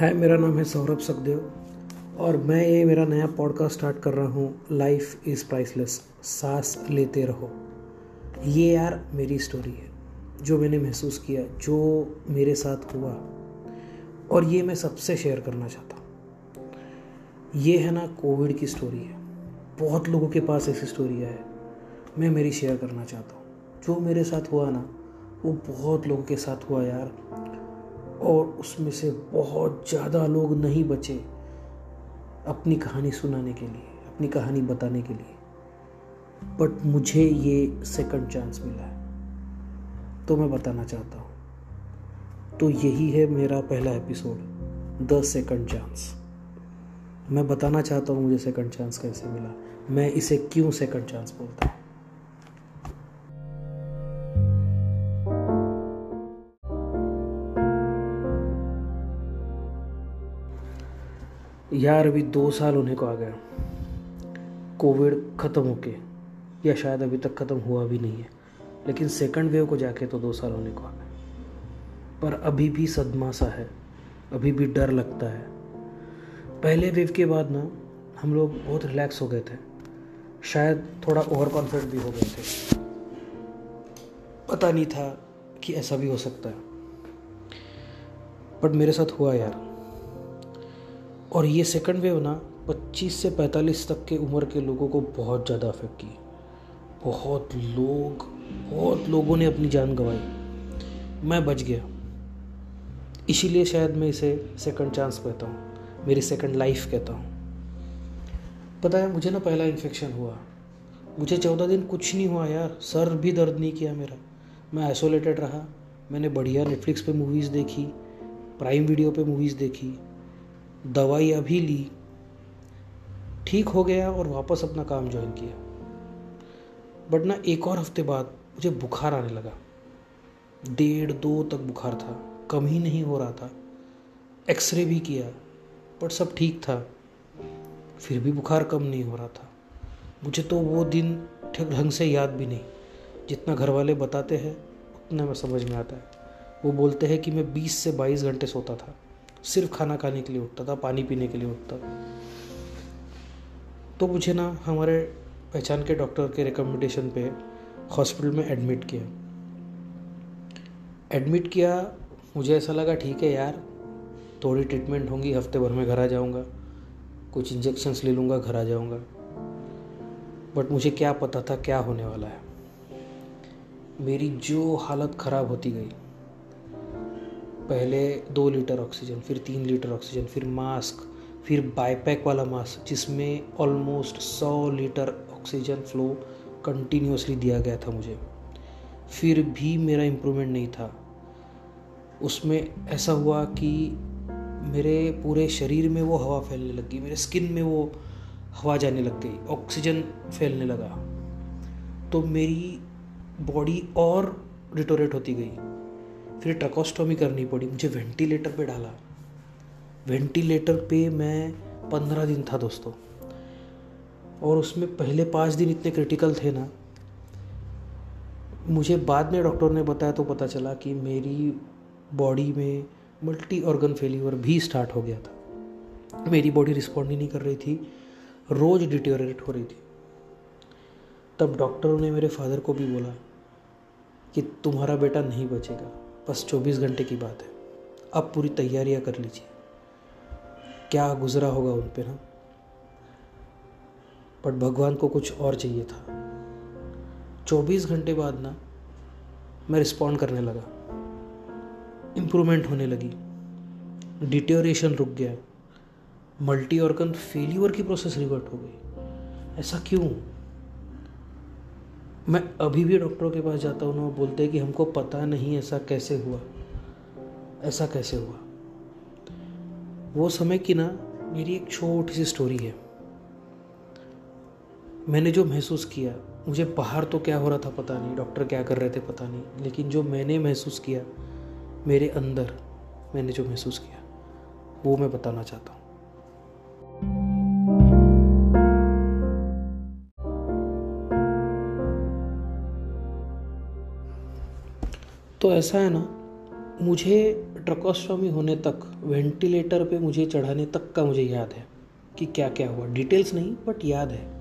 हाय मेरा नाम है सौरभ सखदेव और मैं ये मेरा नया पॉडकास्ट स्टार्ट कर रहा हूँ लाइफ इज़ प्राइसलेस सांस लेते रहो। ये यार मेरी स्टोरी है, जो मैंने महसूस किया, जो मेरे साथ हुआ और ये मैं सबसे शेयर करना चाहता हूँ। ये है ना कोविड की स्टोरी है। बहुत लोगों के पास ऐसी स्टोरी है, मैं मेरी शेयर करना चाहता हूँ। जो मेरे साथ हुआ ना, वो बहुत लोगों के साथ हुआ यार। और उसमें से बहुत ज़्यादा लोग नहीं बचे अपनी कहानी सुनाने के लिए, अपनी कहानी बताने के लिए। बट मुझे ये सेकंड चांस मिला है। तो मैं बताना चाहता हूँ। तो यही है मेरा पहला एपिसोड द सेकंड चांस मैं बताना चाहता हूँ मुझे सेकंड चांस कैसे मिला। मैं इसे क्यों सेकंड चांस बोलता हूँ? यार अभी दो साल होने को आ गया कोविड ख़त्म हो के या शायद अभी तक ख़त्म हुआ भी नहीं है। लेकिन सेकंड वेव को जाके तो दो साल होने को आ गया पर अभी भी सदमा सा है, अभी भी डर लगता है। पहले वेव के बाद ना, हम लोग बहुत रिलैक्स हो गए थे। शायद थोड़ा ओवर कॉन्फिडेंट भी हो गए थे। पता नहीं था कि ऐसा भी हो सकता है। बट मेरे साथ हुआ यार। और ये सेकंड वेव ना 25 से 45 तक के उम्र के लोगों को बहुत ज़्यादा अफेक्ट की। बहुत लोग, बहुत लोगों ने अपनी जान गंवाई। मैं बच गया। इसीलिए शायद मैं इसे सेकंड चांस कहता हूँ। मेरी सेकंड लाइफ कहता हूँ। पता है, मुझे ना पहला इन्फेक्शन हुआ। मुझे चौदह दिन कुछ नहीं हुआ यार। सर भी दर्द नहीं किया मेरा। मैं आइसोलेटेड रहा। मैंने बढ़िया नेटफ्लिक्स पे मूवीज़ देखी प्राइम वीडियो पे मूवीज़ देखी। दवाई अभी ली। ठीक हो गया और वापस अपना काम ज्वाइन किया। बट ना एक और हफ़्ते बाद मुझे बुखार आने लगा। डेढ़ दो तक बुखार था। कम ही नहीं हो रहा था। एक्सरे भी किया, बट सब ठीक था। फिर भी बुखार कम नहीं हो रहा था। मुझे तो वो दिन ठीक ढंग से याद भी नहीं। जितना घर वाले बताते हैं, उतना मैं समझ में आता है। वो बोलते हैं कि मैं 20 से 22 घंटे सोता था। सिर्फ़ खाना खाने के लिए उठता था, पानी पीने के लिए उठता। तो मुझे ना हमारे पहचान के डॉक्टर के रिकमेंडेशन पे हॉस्पिटल में एडमिट किया। एडमिट किया, मुझे ऐसा लगा, ठीक है यार, थोड़ी ट्रीटमेंट होंगी, हफ़्ते भर में घर आ जाऊँगा। कुछ इंजेक्शन्स ले लूँगा, घर आ जाऊँगा। बट मुझे क्या पता था, क्या होने वाला है। मेरी जो हालत ख़राब होती गई पहले दो लीटर ऑक्सीजन, फिर तीन लीटर ऑक्सीजन, फिर मास्क, फिर बाईपैक वाला मास्क, जिसमें ऑलमोस्ट सौ लीटर ऑक्सीजन फ्लो कंटिन्यूसली दिया गया था मुझे। फिर भी मेरा इम्प्रूवमेंट नहीं था। उसमें ऐसा हुआ कि मेरे पूरे शरीर में वो हवा फैलने लग गई मेरे स्किन में वो हवा जाने लग गई ऑक्सीजन फैलने लगा। तो मेरी बॉडी और डिटोरेट होती गई। फिर ट्रकोस्टोमी करनी पड़ी, मुझे वेंटिलेटर पे डाला। वेंटिलेटर पे मैं पंद्रह दिन था दोस्तों। और उसमें पहले पाँच दिन इतने क्रिटिकल थे ना। मुझे बाद में डॉक्टर ने बताया तो पता चला कि मेरी बॉडी में मल्टी ऑर्गन फेलियर भी स्टार्ट हो गया था। मेरी बॉडी रिस्पॉन्ड ही नहीं कर रही थी, रोज़ डिटेरेट हो रही थी। तब डॉक्टरों ने मेरे फादर को भी बोला कि तुम्हारा बेटा नहीं बचेगा। बस 24 घंटे की बात है। अब पूरी तैयारियाँ कर लीजिए। क्या गुजरा होगा उन पर ना? बट भगवान को कुछ और चाहिए था। 24 घंटे बाद ना, मैं रिस्पॉन्ड करने लगा। इम्प्रूवमेंट होने लगी। डिटेरेशन रुक गया। मल्टी ऑर्गन फेल्यूर की प्रोसेस रिवर्ट हो गई। ऐसा क्यों? मैं अभी भी डॉक्टरों के पास जाता हूँ ना, वो बोलते हैं कि हमको पता नहीं ऐसा कैसे हुआ। ऐसा कैसे हुआ। वो समय की ना, मेरी एक छोटी सी स्टोरी है। मैंने जो महसूस किया, मुझे बाहर तो क्या हो रहा था पता नहीं, डॉक्टर क्या कर रहे थे पता नहीं, लेकिन जो मैंने महसूस किया, मेरे अंदर मैंने जो महसूस किया, वो मैं बताना चाहता हूँ। तो ऐसा है ना, मुझे ट्रकोस्वामी होने तक, वेंटिलेटर पे मुझे चढ़ाने तक का मुझे याद है कि क्या क्या हुआ। डिटेल्स नहीं, बट याद है।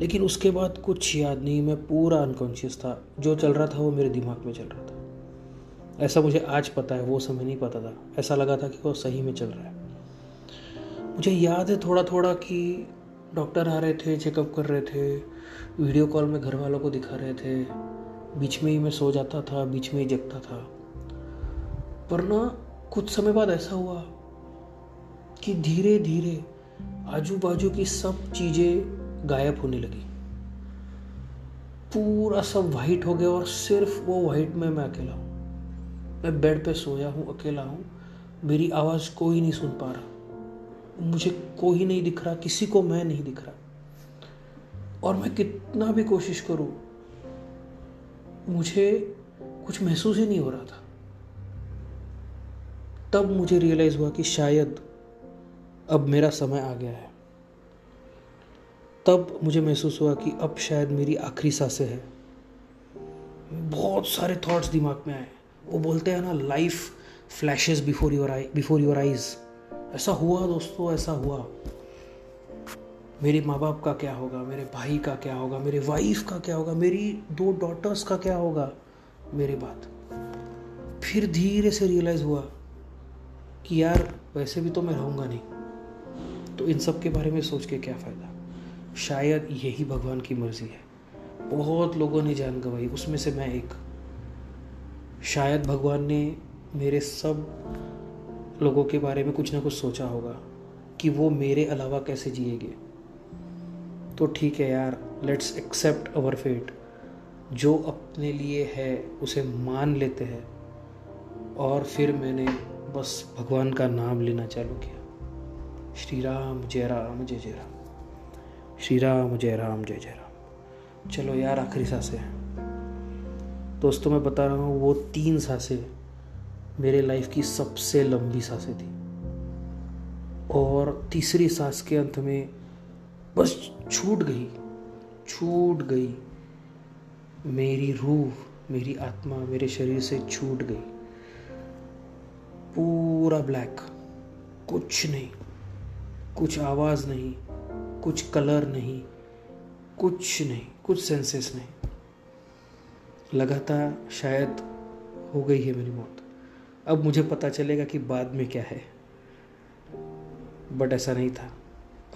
लेकिन उसके बाद कुछ याद नहीं, मैं पूरा अनकॉन्शियस था। जो चल रहा था वो मेरे दिमाग में चल रहा था। ऐसा मुझे आज पता है, वो समय नहीं पता था। ऐसा लगा था कि वो सही में चल रहा है। मुझे याद है थोड़ा थोड़ा कि डॉक्टर आ रहे थे चेकअप कर रहे थे वीडियो कॉल में घर वालों को दिखा रहे थे। बीच में ही मैं सो जाता था, बीच में ही जगता था। पर ना, कुछ समय बाद ऐसा हुआ कि धीरे धीरे आजू बाजू की सब चीज़ें गायब होने लगी। पूरा सब वाइट हो गया और सिर्फ़ वो वाइट में मैं अकेला हूँ। मैं बेड पे सोया हूँ, अकेला हूँ। मेरी आवाज़ कोई नहीं सुन पा रहा। मुझे कोई नहीं दिख रहा, किसी को मैं नहीं दिख रहा। और मैं कितना भी कोशिश करूँ मुझे कुछ महसूस ही नहीं हो रहा था। तब मुझे रियलाइज़ हुआ कि शायद अब मेरा समय आ गया है। तब मुझे महसूस हुआ कि अब शायद मेरी आखिरी साँसें है। बहुत सारे थॉट्स दिमाग में आए। वो बोलते हैं ना life flashes before your eye before your eyes ऐसा हुआ दोस्तों, ऐसा हुआ। मेरे माँ बाप का क्या होगा? मेरे भाई का क्या होगा? मेरे वाइफ का क्या होगा? मेरी दो डॉटर्स का क्या होगा? मेरे बात। फिर धीरे से रियलाइज़ हुआ कि यार, वैसे भी तो मैं रहूँगा नहीं। तो इन सब के बारे में सोच के क्या फ़ायदा? शायद यही भगवान की मर्ज़ी है। बहुत लोगों ने जान गवाई। उसमें से मैं एक। शायद भगवान ने मेरे सब लोगों के बारे में कुछ ना कुछ सोचा होगा कि वो मेरे अलावा कैसे जिएगे। तो ठीक है यार लेट्स एक्सेप्ट अवर फेट जो अपने लिए है, उसे मान लेते हैं। और फिर मैंने बस भगवान का नाम लेना चालू किया। श्री राम, जय राम, जय जय राम। श्री राम, जय राम, जय जय राम। चलो यार, आखिरी साँसें दोस्तों, मैं बता रहा हूँ, वो तीन साँसें मेरे लाइफ की सबसे लंबी साँसें थी। और तीसरी सांस के अंत में बस छूट गई छूट गई। मेरी रूह, मेरी आत्मा मेरे शरीर से छूट गई। पूरा ब्लैक कुछ नहीं, कुछ आवाज़ नहीं, कुछ कलर नहीं, कुछ नहीं, कुछ सेंसेस नहीं। लगातार शायद हो गई है मेरी मौत। अब मुझे पता चलेगा कि बाद में क्या है। बट ऐसा नहीं था।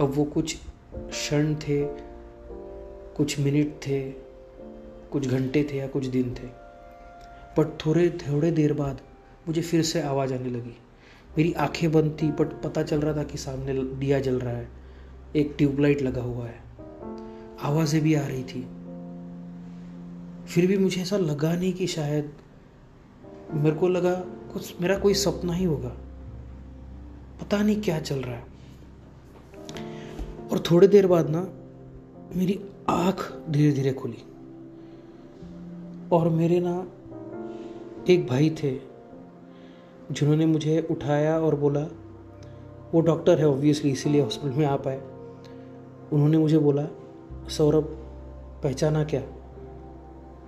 अब वो कुछ क्षण थे, कुछ मिनट थे, कुछ घंटे थे या कुछ दिन थे। बट थोड़े थोड़े देर बाद मुझे फिर से आवाज़ आने लगी। मेरी आँखें बंद थी, बट पता चल रहा था कि सामने दिया जल रहा है। एक ट्यूबलाइट लगा हुआ है। आवाज़ें भी आ रही थी। फिर भी मुझे ऐसा लगा नहीं कि शायद मेरे को लगा कुछ, मेरा कोई सपना ही होगा। पता नहीं क्या चल रहा है। और थोड़ी देर बाद ना मेरी आँख धीरे धीरे खुली। और मेरे ना एक भाई थे, जिन्होंने मुझे उठाया और बोला, वो डॉक्टर है ऑब्वियसली इसीलिए हॉस्पिटल में आ पाए उन्होंने मुझे बोला, सौरभ, पहचाना क्या?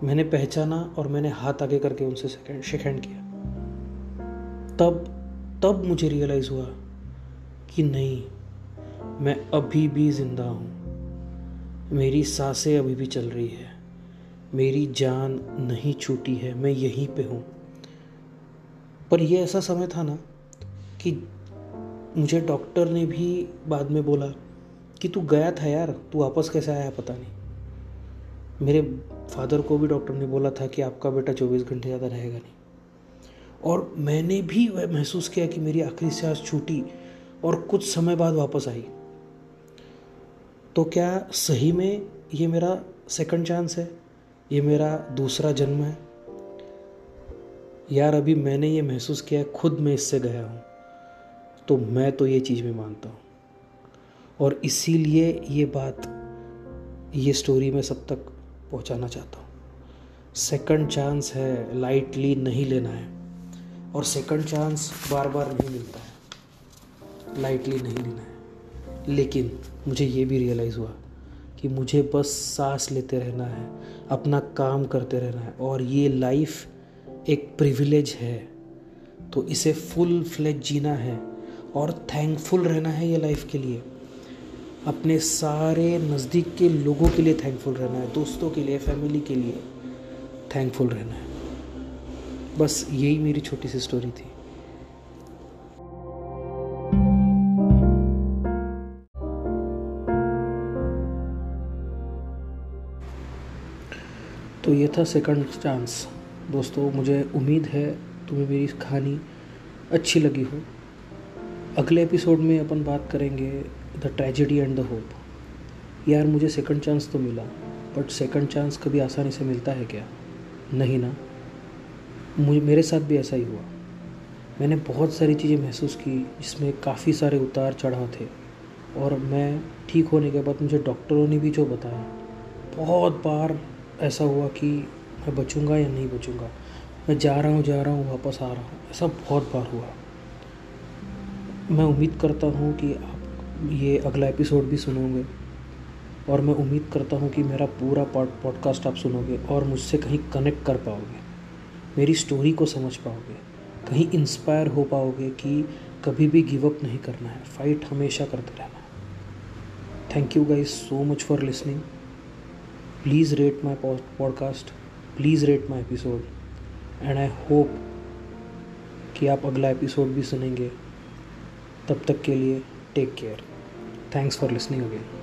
मैंने पहचाना और मैंने हाथ आगे करके उनसे सेकेंड किया। तब तब मुझे रियलाइज़ हुआ कि नहीं मैं अभी भी ज़िंदा हूँ। मेरी साँसें अभी भी चल रही है। मेरी जान नहीं छूटी है, मैं यहीं पे हूँ। पर यह ऐसा समय था ना कि मुझे डॉक्टर ने भी बाद में बोला कि तू गया था यार, तू वापस कैसे आया पता नहीं। मेरे फादर को भी डॉक्टर ने बोला था कि आपका बेटा चौबीस घंटे ज़्यादा रहेगा नहीं। और मैंने भी वह महसूस किया कि मेरी आखिरी सांस छूटी और कुछ समय बाद वापस आई। तो क्या सही में ये मेरा सेकंड चांस है? ये मेरा दूसरा जन्म है? यार, अभी मैंने ये महसूस किया खुद मैं इससे गया हूँ। तो मैं तो ये चीज़ में मानता हूँ। और इसीलिए ये बात, ये स्टोरी मैं सब तक पहुँचाना चाहता हूँ। सेकंड चांस है लाइटली नहीं लेना है। और सेकंड चांस बार बार नहीं मिलता है। लाइटली नहीं लेना है। लेकिन मुझे ये भी रियलाइज़ हुआ कि मुझे बस सांस लेते रहना है, अपना काम करते रहना है और ये लाइफ एक प्रिविलेज है। तो इसे फुल फ्लेज जीना है और थैंकफुल रहना है ये लाइफ के लिए। अपने सारे नज़दीक के लोगों के लिए थैंकफुल रहना है, दोस्तों के लिए फैमिली के लिए थैंकफुल रहना है। बस यही मेरी छोटी सी स्टोरी थी। तो ये था सेकंड चांस दोस्तों, मुझे उम्मीद है तुम्हें मेरी कहानी अच्छी लगी हो। अगले एपिसोड में अपन बात करेंगे the tragedy and the hope यार, मुझे सेकंड चांस तो मिला बट सेकंड चांस कभी आसानी से मिलता है क्या? नहीं ना। मुझे, मेरे साथ भी ऐसा ही हुआ। मैंने बहुत सारी चीज़ें महसूस की, जिसमें काफ़ी सारे उतार चढ़ाव थे। और मैं ठीक होने के बाद मुझे डॉक्टरों ने भी जो बताया, बहुत बार ऐसा हुआ कि मैं बचूँगा या नहीं बचूँगा? मैं जा रहा हूँ, जा रहा हूँ, वापस आ रहा हूँ। ऐसा बहुत बार हुआ। मैं उम्मीद करता हूँ कि आप ये अगला एपिसोड भी सुनोगे और मैं उम्मीद करता हूँ कि मेरा पूरा पॉडकास्ट आप सुनोगे और मुझसे कहीं कनेक्ट कर पाओगे। मेरी स्टोरी को समझ पाओगे। कहीं इंस्पायर हो पाओगे कि कभी भी गिव अप नहीं करना है। फाइट हमेशा करते रहना है। Thank you guys so much for listening please rate my podcast please rate my episode and I hope कि आप अगला एपिसोड भी सुनेंगे। तब तक के लिए take care thanks for listening again